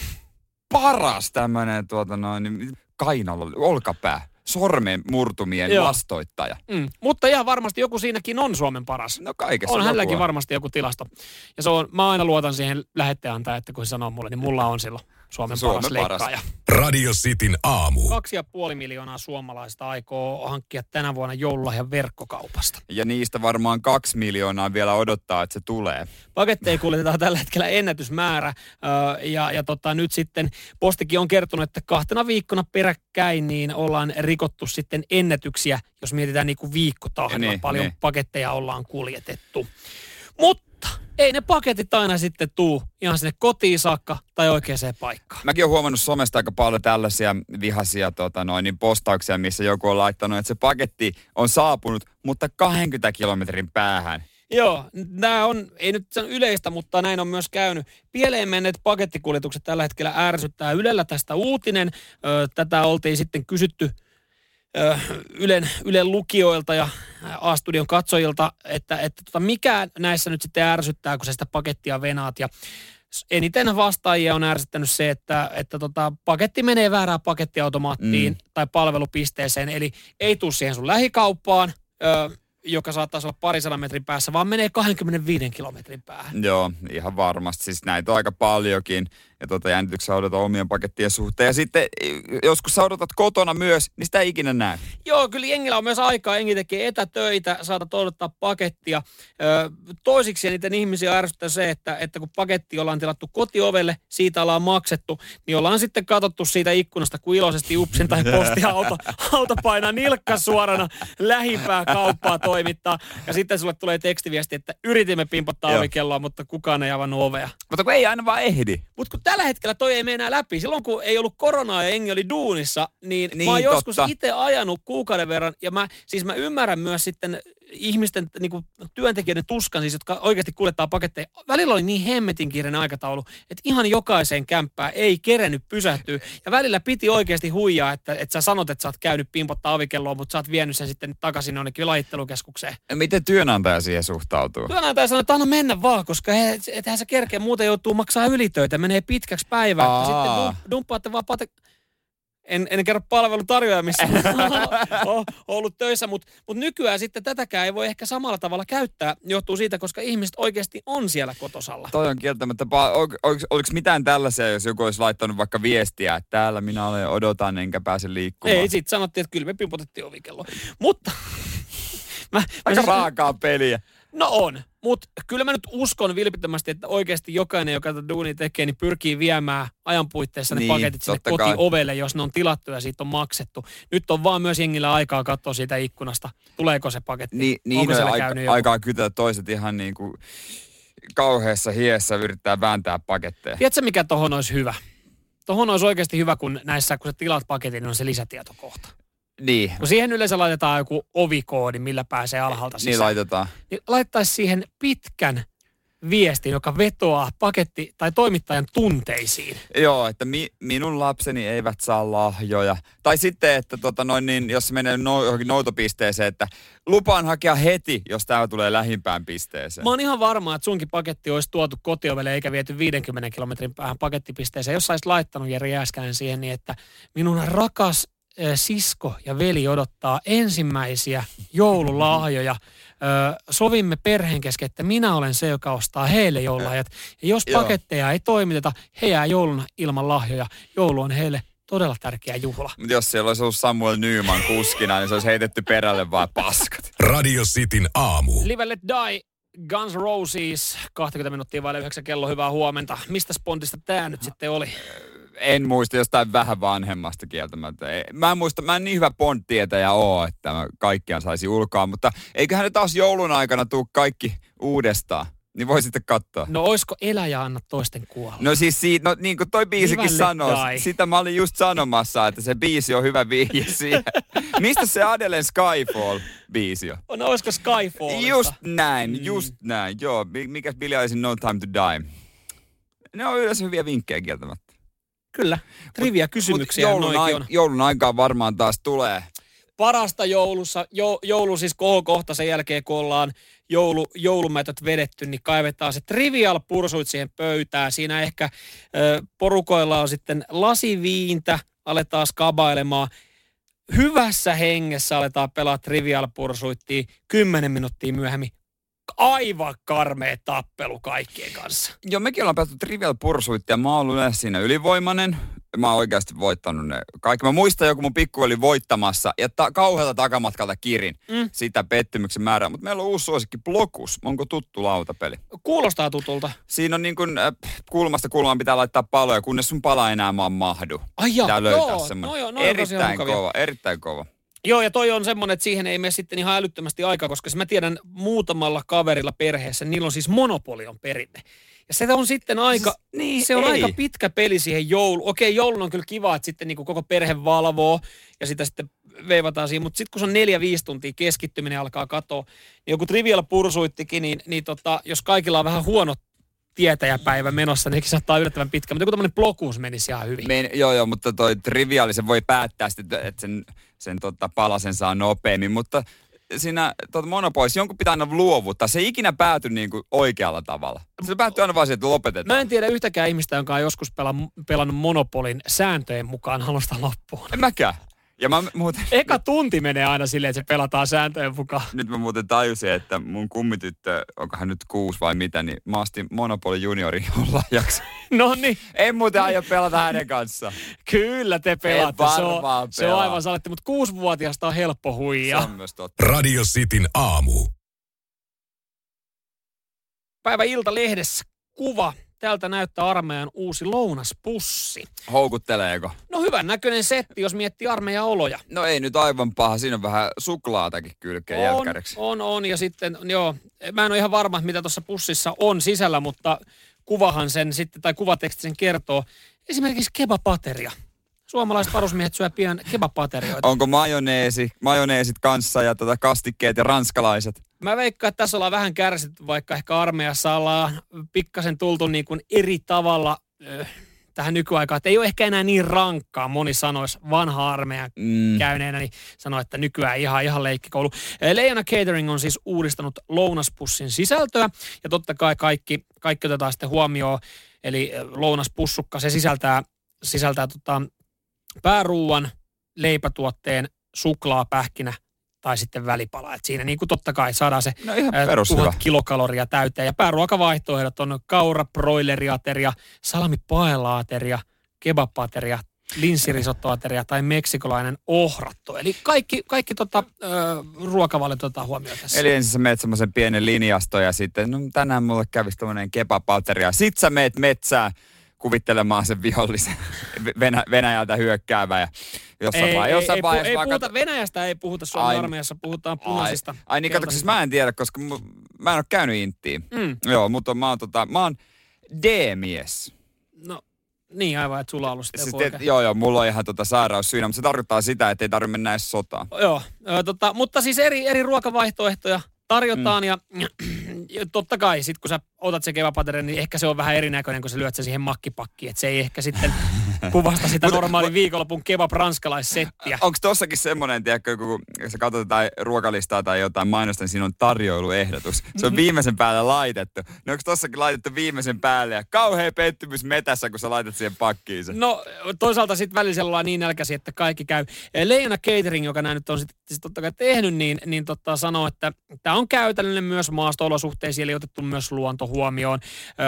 paras tämmönen tuota noin, kainalo, olkapää, sormen murtumien Joo. vastoittaja. Mm. Mutta ihan varmasti joku siinäkin on Suomen paras. No kaikessa on hänelläkin varmasti joku tilasto. Ja se on, mä aina luotan siihen lähetteantajan, että kun se sanoo mulle, niin mulla on silloin Suomen, Suomen paras paras. leikkaaja. Radio Cityn aamu. Kaksi ja puoli miljoonaa suomalaista aikoo hankkia tänä vuonna joululahjan verkkokaupasta. Ja niistä varmaan kaksi miljoonaa vielä odottaa, että se tulee. Paketteja kuljetetaan tällä hetkellä ennätysmäärä ja, ja tota, nyt sitten Postikin on kertonut, että kahtena viikkona peräkkäin niin ollaan rikottu sitten ennätyksiä, jos mietitään niin kuin viikkotahdilla, Niin, paljon niin. paketteja ollaan kuljetettu. Mutta ei ne paketit aina sitten tuu ihan sinne kotiin saakka tai oikeaan paikkaan. Mäkin olen huomannut somesta aika paljon tällaisia vihaisia tota noin, niin postauksia, missä joku on laittanut, että se paketti on saapunut, mutta 20 kilometrin päähän. Joo, nämä on, ei nyt sen yleistä, mutta näin on myös käynyt. Pieleen menneet pakettikuljetukset tällä hetkellä ärsyttää Ylellä tästä uutinen. Ö, tätä oltiin sitten kysytty Ylen, Ylen lukijoilta ja A-studion katsojilta, että, että tota, mikä näissä nyt sitten ärsyttää, kun sä sitä pakettia venaat. Ja eniten vastaajia on ärsyttänyt se, että, että tota, paketti menee väärään pakettiautomaattiin Mm. tai palvelupisteeseen, eli ei tule siihen sun lähikauppaan, ö, joka saattaisi olla parisadan metrin päässä, vaan menee 25 kilometrin päähän. Joo, ihan varmasti. Siis näitä on aika paljonkin. Ja tuota jännityksessä odotan omien pakettien suhteen. Ja sitten joskus sä odotat kotona myös, niin sitä ei ikinä näe. Joo, kyllä jengillä on myös aikaa. Jengi tekee etätöitä, saatat odottaa pakettia. Toisiksi niiden ihmisiä ärsyttää se, että, että kun paketti ollaan tilattu kotiovelle, siitä ollaan maksettu, niin ollaan sitten katsottu siitä ikkunasta, kun iloisesti upsin tai postiauto auto painaa nilkka suorana lähimpää kauppaa toimittaa. Ja sitten sulle tulee tekstiviesti, että yritimme pimpottaa ovikelloa, mutta kukaan ei avannut ovea. Mutta kun ei aina vaan ehdi. Mutta kun tällä hetkellä toi ei mene enää läpi. Silloin kun ei ollut koronaa ja Engi oli duunissa, niin, niin mä oon joskus totta. itse ajanut kuukauden verran. Ja mä, siis mä ymmärrän myös sitten ihmisten, niin kuin työntekijöiden tuskan, siis, jotka oikeasti kuljettaa paketteja. Välillä oli niin hemmetin kiireinen aikataulu, että ihan jokaiseen kämppään ei kerennyt pysähtyä. Ja välillä piti oikeasti huijaa, että, että sä sanot, että sä oot käynyt pimpottaa ovikelloa, mutta sä oot vienyt sen sitten takaisin jonnekin lajittelukeskukseen. Miten työnantaja siihen suhtautuu? Työnantaja sanoi, että anna mennä vaan, koska he, ethän se kerkeä, muuten joutuu maksaa ylitöitä, menee pitkäksi päivää. Sitten dum, dumppaatte vaan pate... En, en kerro palvelutarjoaja, missä on ollut töissä, mutta mut nykyään sitten tätäkään ei voi ehkä samalla tavalla käyttää. Johtuu siitä, koska ihmiset oikeasti on siellä kotosalla. Toi on kieltämättä, oliko, oliko mitään tällaisia, jos joku olisi laittanut vaikka viestiä, että täällä minä olen, odotan enkä pääse liikkumaan. Ei, sitten sanottiin, että kyllä me pimpotettiin ovikello. Mutta... Mä, mä Aika siis- raakaa peliä. No on, mutta kyllä mä nyt uskon vilpittömästi, että oikeasti jokainen, joka tätä duunia tekee, niin pyrkii viemään ajan puitteissa ne Niin, paketit sinne kotiovelle, jos ne on tilattu ja siitä on maksettu. Nyt on vaan myös jengillä aikaa katsoa siitä ikkunasta, tuleeko se paketti, Ni, niin onko on siellä aika, käynyt joku. aikaa kytää toiset ihan niin kuin kauheassa hiessä yrittää vääntää paketteja. Tiedätkö, mikä tohon olisi hyvä? Tohon olisi oikeasti hyvä, kun näissä, kun sä tilaat paketin, niin on se lisätietokohta. Niin, Kun siihen yleensä laitetaan joku ovikoodi, millä pääsee alhaalta niin sisään. laitetaan. niin laittaisi siihen pitkän viestin, joka vetoaa paketti- tai toimittajan tunteisiin. Joo, että mi, minun lapseni eivät saa lahjoja. Tai sitten, että tota noin, niin, jos menee no, johonkin noutopisteeseen, että lupaan hakea heti, jos tämä tulee lähimpään pisteeseen. Mä oon ihan varma, että sunkin paketti olisi tuotu kotiovelle eikä viety 50 kilometrin päähän pakettipisteeseen. Jos sä laittanut Jere Jääskäinen siihen niin, että minun rakas sisko ja veli odottaa ensimmäisiä joululahjoja. Sovimme perheen kesken, että minä olen se, joka ostaa heille joululahjat. Ja jos Joo. paketteja ei toimiteta, he jää jouluna ilman lahjoja. Joulu on heille todella tärkeä juhla. Mutta jos siellä olisi ollut Samuel Nyman kuskina, niin se olisi heitetty perälle vaan paskat. Radio Cityn aamu. Live Let Die, Guns Roses, 20 minuuttia vaille 9 kello, hyvää huomenta. Mistä spontista tämä nyt sitten oli? En muista jostain vähän vanhemmasta kieltämättä. Mä en muista, mä en niin hyvä Bond-tietäjä oo, että mä kaikkiaan saisi ulkoa, mutta eiköhän ne taas joulun aikana tuu kaikki uudestaan. Niin voi sitten katsoa. No oisko elä ja anna toisten kuolla? No siis siitä, no niin kuin toi biisikin sanoo, die. sitä mä olin just sanomassa, että se biisi on hyvä vihje siihen. Mistä se Adelen Skyfall-biisi on? No oisko Skyfallista? Just näin, Mm. just näin, joo. Mi- Mikä Billie No Time to Die? Ne on yleensä hyviä vinkkejä kieltämättä. Kyllä. Trivia kysymyksiä Mut joulun, ai- on. joulun aikaan varmaan taas tulee. Parasta joulussa, jo, joulu siis kohokohta sen jälkeen, kun ollaan joulu, joulumätöt vedetty, niin kaivetaan se trivial pursuit siihen pöytään. Siinä ehkä ö, porukoilla on sitten lasiviintä, aletaan skabailemaan. Hyvässä hengessä aletaan pelaa trivial pursuittia kymmenen minuuttia myöhemmin. Aivan karmea tappelu kaikkien kanssa. Joo, mekin ollaan päästy Trivial Pursuit ja mä oon ollut yleensä siinä ylivoimainen. Mä oon oikeasti voittanut ne kaikki. Mä muistan joku mun pikku oli voittamassa ja ta- kauhealta takamatkalta kirin Mm. sitä pettymyksen määrää. Mutta meillä on uusi suosikki Blokus. Onko tuttu lautapeli? Kuulostaa tutulta. Siinä on niin kuin, äh, kulmasta kulmaan pitää laittaa paloja, kunnes sun pala enää maan mahdu. Ai joo, Pitää löytää joo, semmoinen. no joo, tosiaan erittäin kova, erittäin kova. Joo, ja toi on semmoinen, että siihen ei mene sitten ihan älyttömästi aikaa, koska se mä tiedän muutamalla kaverilla perheessä, niillä on siis monopolion perinne. Ja se on sitten aika, Siis, niin, se on ei. aika pitkä peli siihen joulu. Okei, joulun on kyllä kiva, että sitten niin koko perhe valvoo ja sitä sitten veivataan siihen, mutta sitten kun se on neljä, viisi tuntia keskittyminen alkaa katoa, niin joku trivial pursuittikin, niin, niin tota, jos kaikilla on vähän huono tietäjäpäivä menossa, niin saattaa yllättävän pitkä, mutta joku tämmöinen blokuus menisi ihan hyvin. Men, joo, joo, mutta toi triviaali, se voi päättää sitten, että sen, sen tota, palasen saa nopeammin, mutta siinä tota, monopolissa jonkun pitää aina luovuttaa. Se ei ikinä pääty niin kuin oikealla tavalla. Se päättyy aina vaan siihen, että lopetetaan. Mä en tiedä yhtäkään ihmistä, joka on joskus pela, pelannut Monopolin sääntöjen mukaan alusta loppuun. En mäkään. Ja mä muuten, Eka tunti menee aina silleen, että se pelataan sääntöjen mukaan. nyt mä muuten tajusin, että mun kummityttö, onkohan nyt kuusi vai mitä, niin mä astin Monopoly Juniorin lahjaksi. No niin, En muuten aio pelata hänen kanssa. kyllä te pelaatte. Se on, varmaan se on pelaa. aivan saletti, mutta kuusivuotiaasta on helppo Se huijaa. on myös totta. Radio Cityn aamu. Päivä Ilta-lehdessä kuva. Täältä näyttää armeijan uusi lounaspussi. Houkutteleeko? No hyvän näköinen setti, jos miettii armeijan oloja. No ei nyt aivan paha. Siinä on vähän suklaatakin kylkeen On, jälkkäreksi. on, on. Ja sitten, joo, mä en ole ihan varma, mitä tuossa pussissa on sisällä, mutta kuvahan sen sitten, tai kuvateksti sen kertoo. Esimerkiksi kebapateria. Suomalaiset varusmiehet syö pian kebapaterioita. Onko majoneesi, majoneesit kanssa ja tota kastikkeet ja ranskalaiset? Mä veikkaan, että tässä ollaan vähän kärsitty, vaikka ehkä armeijassa ollaan pikkasen tultu niin kuin eri tavalla äh, tähän nykyaikaan. Että ei ole ehkä enää niin rankkaa, moni sanoisi vanha armeija Mm. käyneenä, niin sanoi, että nykyään ihan, ihan leikkikoulu. Leijona Catering on siis uudistanut lounaspussin sisältöä, ja totta kai kaikki, kaikki otetaan sitten huomioon. Eli lounaspussukka, se sisältää, sisältää tota, pääruuan, leipätuotteen, suklaa, pähkinä tai sitten välipala. Et siinä niin kuin totta kai saadaan se No ihan tuhat kilokaloria täyteen. Ja pääruokavaihtoehdot on kaura, broileriateria, salamipaelaateria, kebapateria, linssirisottoateria tai meksikolainen ohratto. Eli kaikki, kaikki tota, ö, ruokavaliot otetaan huomioon tässä. Eli ensin sä meet semmoisen pienen linjasto ja sitten, no tänään mulle kävisi tommonen kebapateria. Sit sä meet metsään kuvittelemaan sen vihollisen Venä, Venäjältä hyökkäävä ja jossain, ei, vai, ei, jossain ei, vaiheessa ei puhuta, kato- Venäjästä ei puhuta Suomen Ai- armeijassa, puhutaan punaisista. Ai, ai niin kato, siis mä en tiedä, koska mu, mä en ole käynyt inttiin. Mm. Joo, mutta mä oon, tota, mä oon D-mies. No, niin aivan, että sulla on ollut Siis te, joo, joo, mulla on ihan tota sairaus syynä, mutta se tarkoittaa sitä, että ei tarvitse mennä edes sotaan. Joo, ö, tota, mutta siis eri, eri ruokavaihtoehtoja tarjotaan mm. ja, ja totta kai sit kun sä otat sen keväpaterin, niin ehkä se on vähän erinäköinen, kun sä lyöt sen siihen makkipakkiin. Että se ei ehkä sitten kuvasta sitä normaalin viikonlopun kebab ranskalaissettiä. Onko tossakin semmoinen, tiedätkö, kun sä katsot jotain ruokalistaa tai jotain mainosta, niin siinä on tarjoiluehdotus. Se on viimeisen päälle laitettu. No onko tossakin laitettu viimeisen päälle ja kauhea pettymys metässä, kun sä laitat siihen pakkiin sen? No toisaalta sitten välisellä ollaan niin nälkäisiä, että kaikki käy. Leijona Catering, joka näin nyt on sitten sit totta kai tehnyt, niin, niin totta sanoo, että tämä on käytännöllinen myös maasto-olosuhteisiin, eli otettu myös luonto huomioon.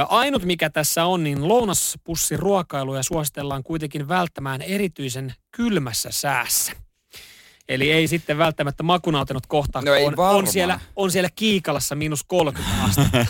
Ainut mikä tässä on, niin lounaspussin ruokailuja suositellaan kuitenkin välttämään erityisen kylmässä säässä. Eli ei sitten välttämättä makunautinut kohtaa, No on, varmaan. on, siellä, on siellä Kiikalassa miinus 30 astetta.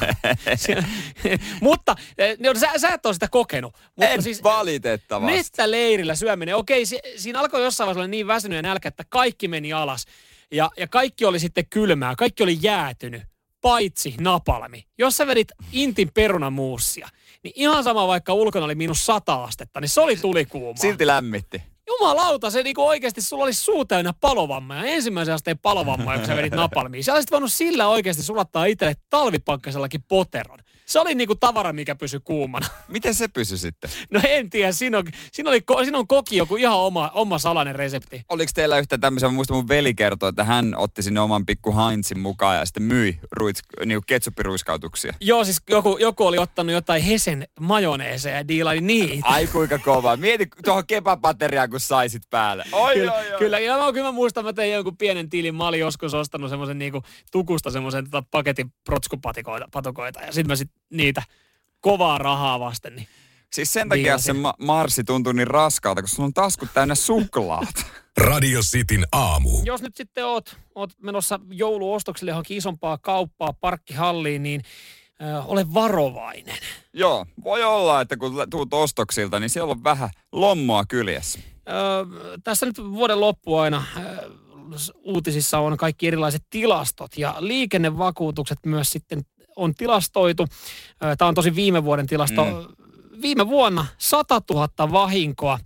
Mutta eh, no, sä, sä et ole sitä kokenut. Mutta en siis, valitettavasti. Mettäleirillä syöminen. Okei, si, siinä alkoi jossain vaiheessa olla niin väsynyt ja nälkä, että kaikki meni alas. Ja, ja kaikki oli sitten kylmää, kaikki oli jäätynyt, paitsi napalmi. Jos sä vedit intin perunamuussia, niin ihan sama vaikka ulkona oli miinus sata astetta, niin se oli tulikuumaa. Silti lämmitti. Jumalauta, se niinku oikeasti, sulla oli suu täynnä palovammaa ja ensimmäisen asteen palovammaa, kun sä vedit napalmiin. Sä olisit voinut sillä oikeasti sulattaa itselle talvipakkaisellakin poteron. Se oli niinku tavara, mikä pysyi kuumana. Miten se pysyi sitten? No en tiedä, siinä on, siinä oli, siinä on koki joku ihan oma, oma salainen resepti. Oliko teillä yhtä tämmöisen, mä muistan mun veli kertoi, että hän otti sinne oman pikku Heinzin mukaan ja sitten myi ruits, niinku ketsuppiruiskautuksia. Joo, siis joku, joku oli ottanut jotain Hesen majoneeseja ja diilaili niitä. Ai kuinka kova. Mieti tuohon kebapateriaan, kun saisit päälle. Oi, Kyllä, oi, oi. kyllä, ja mä, kyllä mä muistan, mä tein jonkun pienen tilin. Mä olin joskus ostanut semmoisen niinku tukusta semmoisen tota paketin protskupatikoita patukoita, ja sitten mä sit niitä kovaa rahaa vasten. Niin. Siis sen takia se Viilasin. ma- marssi tuntuu niin raskaalta, koska sulla on taskut täynnä suklaata. Radio Cityn aamu. Jos nyt sitten oot, oot menossa jouluostoksille johonkin isompaa kauppaa, parkkihalliin, niin ö, ole varovainen. Joo, voi olla, että kun tuut ostoksilta, niin siellä on vähän lommoa kyljessä. Ö, tässä nyt vuoden loppu aina ö, uutisissa on kaikki erilaiset tilastot ja liikennevakuutukset myös sitten on tilastoitu. Tämä on tosi viime vuoden tilasto. Mm. Viime vuonna 100 000 vahinkoa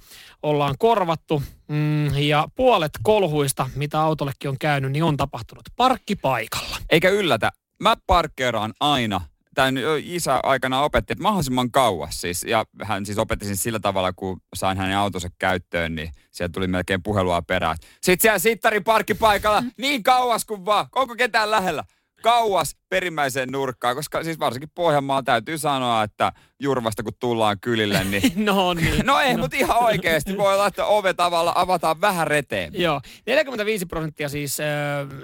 ollaan korvattu mm, ja puolet kolhuista, mitä autollekin on käynyt, niin on tapahtunut parkkipaikalla. Eikä yllätä, mä parkkeeraan aina. Tämän isä aikana opetti, että mahdollisimman kauas siis. Ja hän siis opetti sen sillä tavalla, kun sain hänen autonsa käyttöön, niin sieltä tuli melkein puhelua perään. Sitten siellä sittarin parkkipaikalla niin kauas kuin vaan. Onko ketään lähellä? Kauas perimmäiseen nurkkaan, koska siis varsinkin Pohjanmaalla täytyy sanoa, että Jurvasta kun tullaan kylille, niin... no niin. No ei, no. mutta ihan oikeasti voi olla, että ove tavalla avataan vähän reteen. Joo, 45 prosenttia siis äh,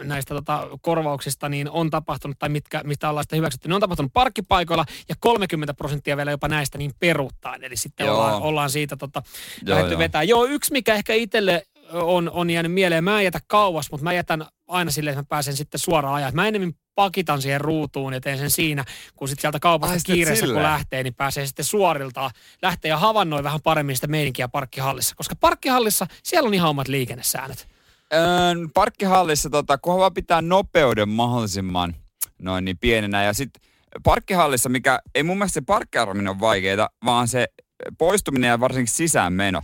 näistä tota, korvauksista niin on tapahtunut, tai mitkä, mistä ollaan sitä hyväksytty, ne on tapahtunut parkkipaikoilla, ja 30 prosenttia vielä jopa näistä niin peruuttaan. Eli sitten ollaan, ollaan siitä tota, joo, lähdetty joo. vetää. Joo, yksi mikä ehkä itselle on, on jäänyt mieleen. Mä en jätä kauas, mutta mä jätän aina silleen, että mä pääsen sitten suoraan ajaa. Mä enemmän pakitan siihen ruutuun ja teen sen siinä, kun sitten sieltä kaupasta Ai, kiireessä kun lähtee, niin pääsee sitten suoriltaan, lähtee ja havainnoi vähän paremmin sitä meininkiä parkkihallissa. Koska parkkihallissa, siellä on ihan omat liikennesäännöt. Öö, parkkihallissa, tota, kunhan vaan pitää nopeuden mahdollisimman noin niin pienenä. Ja sitten parkkihallissa, mikä ei mun mielestä se parkkiarvaminen ole vaikeaa, vaan se poistuminen ja varsinkin sisäänmeno.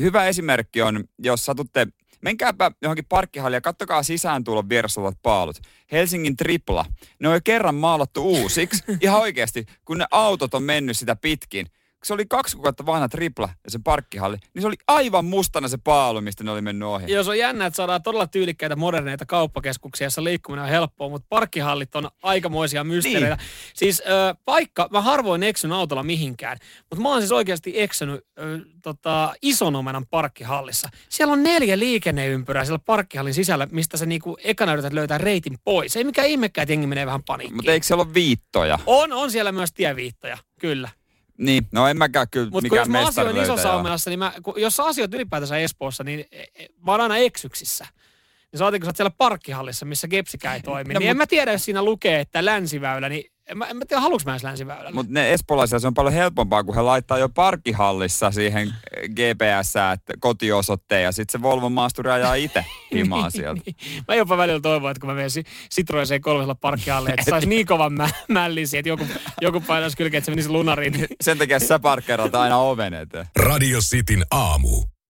Hyvä esimerkki on, jos satutte Menkääpä johonkin parkkihalliin ja kattokaa sisääntulon vieressä olevat paalut. Helsingin tripla. Ne on jo kerran maalattu uusiksi. Ihan oikeasti, kun ne autot on mennyt sitä pitkin se oli kaksi kuukautta vanha tripla ja se parkkihalli, niin se oli aivan mustana se paalu, mistä ne oli mennyt ohi. Joo, se on jännä, että saadaan todella tyylikkäitä moderneita kauppakeskuksia, jossa liikkuminen on helppoa, mutta parkkihallit on aikamoisia mysteereitä. Niin. Siis äh, paikka, mä harvoin eksyn autolla mihinkään, mutta mä oon siis oikeasti eksynyt äh, tota, isonomenan parkkihallissa. Siellä on neljä liikenneympyrää siellä parkkihallin sisällä, mistä sä niinku ekana yrität löytää reitin pois. Ei mikään ihmekään, että jengi menee vähän paniikkiin. Mutta eikö siellä ole viittoja? On, on siellä myös tieviittoja, kyllä. Niin, no en mäkään kyllä Mutta jos mä asioin Iso-Saamelassa, niin mä, kun, jos sä asioit ylipäätänsä Espoossa, niin e, e, mä oon aina eksyksissä. Niin saatiin, kun sä oot siellä parkkihallissa, missä kepsikä ei toimi, no, niin mut... en mä tiedä, jos siinä lukee, että länsiväylä, niin en mä, en mä tiedä, haluanko mä edes länsiväylällä. Mutta ne espolaisia se on paljon helpompaa, kun he laittaa jo parkkihallissa siihen GPS, että kotiosoitteen ja sitten se Volvo maasturi ajaa itse himaa niin, sieltä. niin. Mä jopa välillä toivon, että kun mä menen Citroen C3 parkkihalle, että saisi niin kovan mä, mällisi, että joku, joku painaisi kylkeä, että se menisi lunariin. Sen takia sä parkkeerat aina oven eteen. Radio Cityn aamu.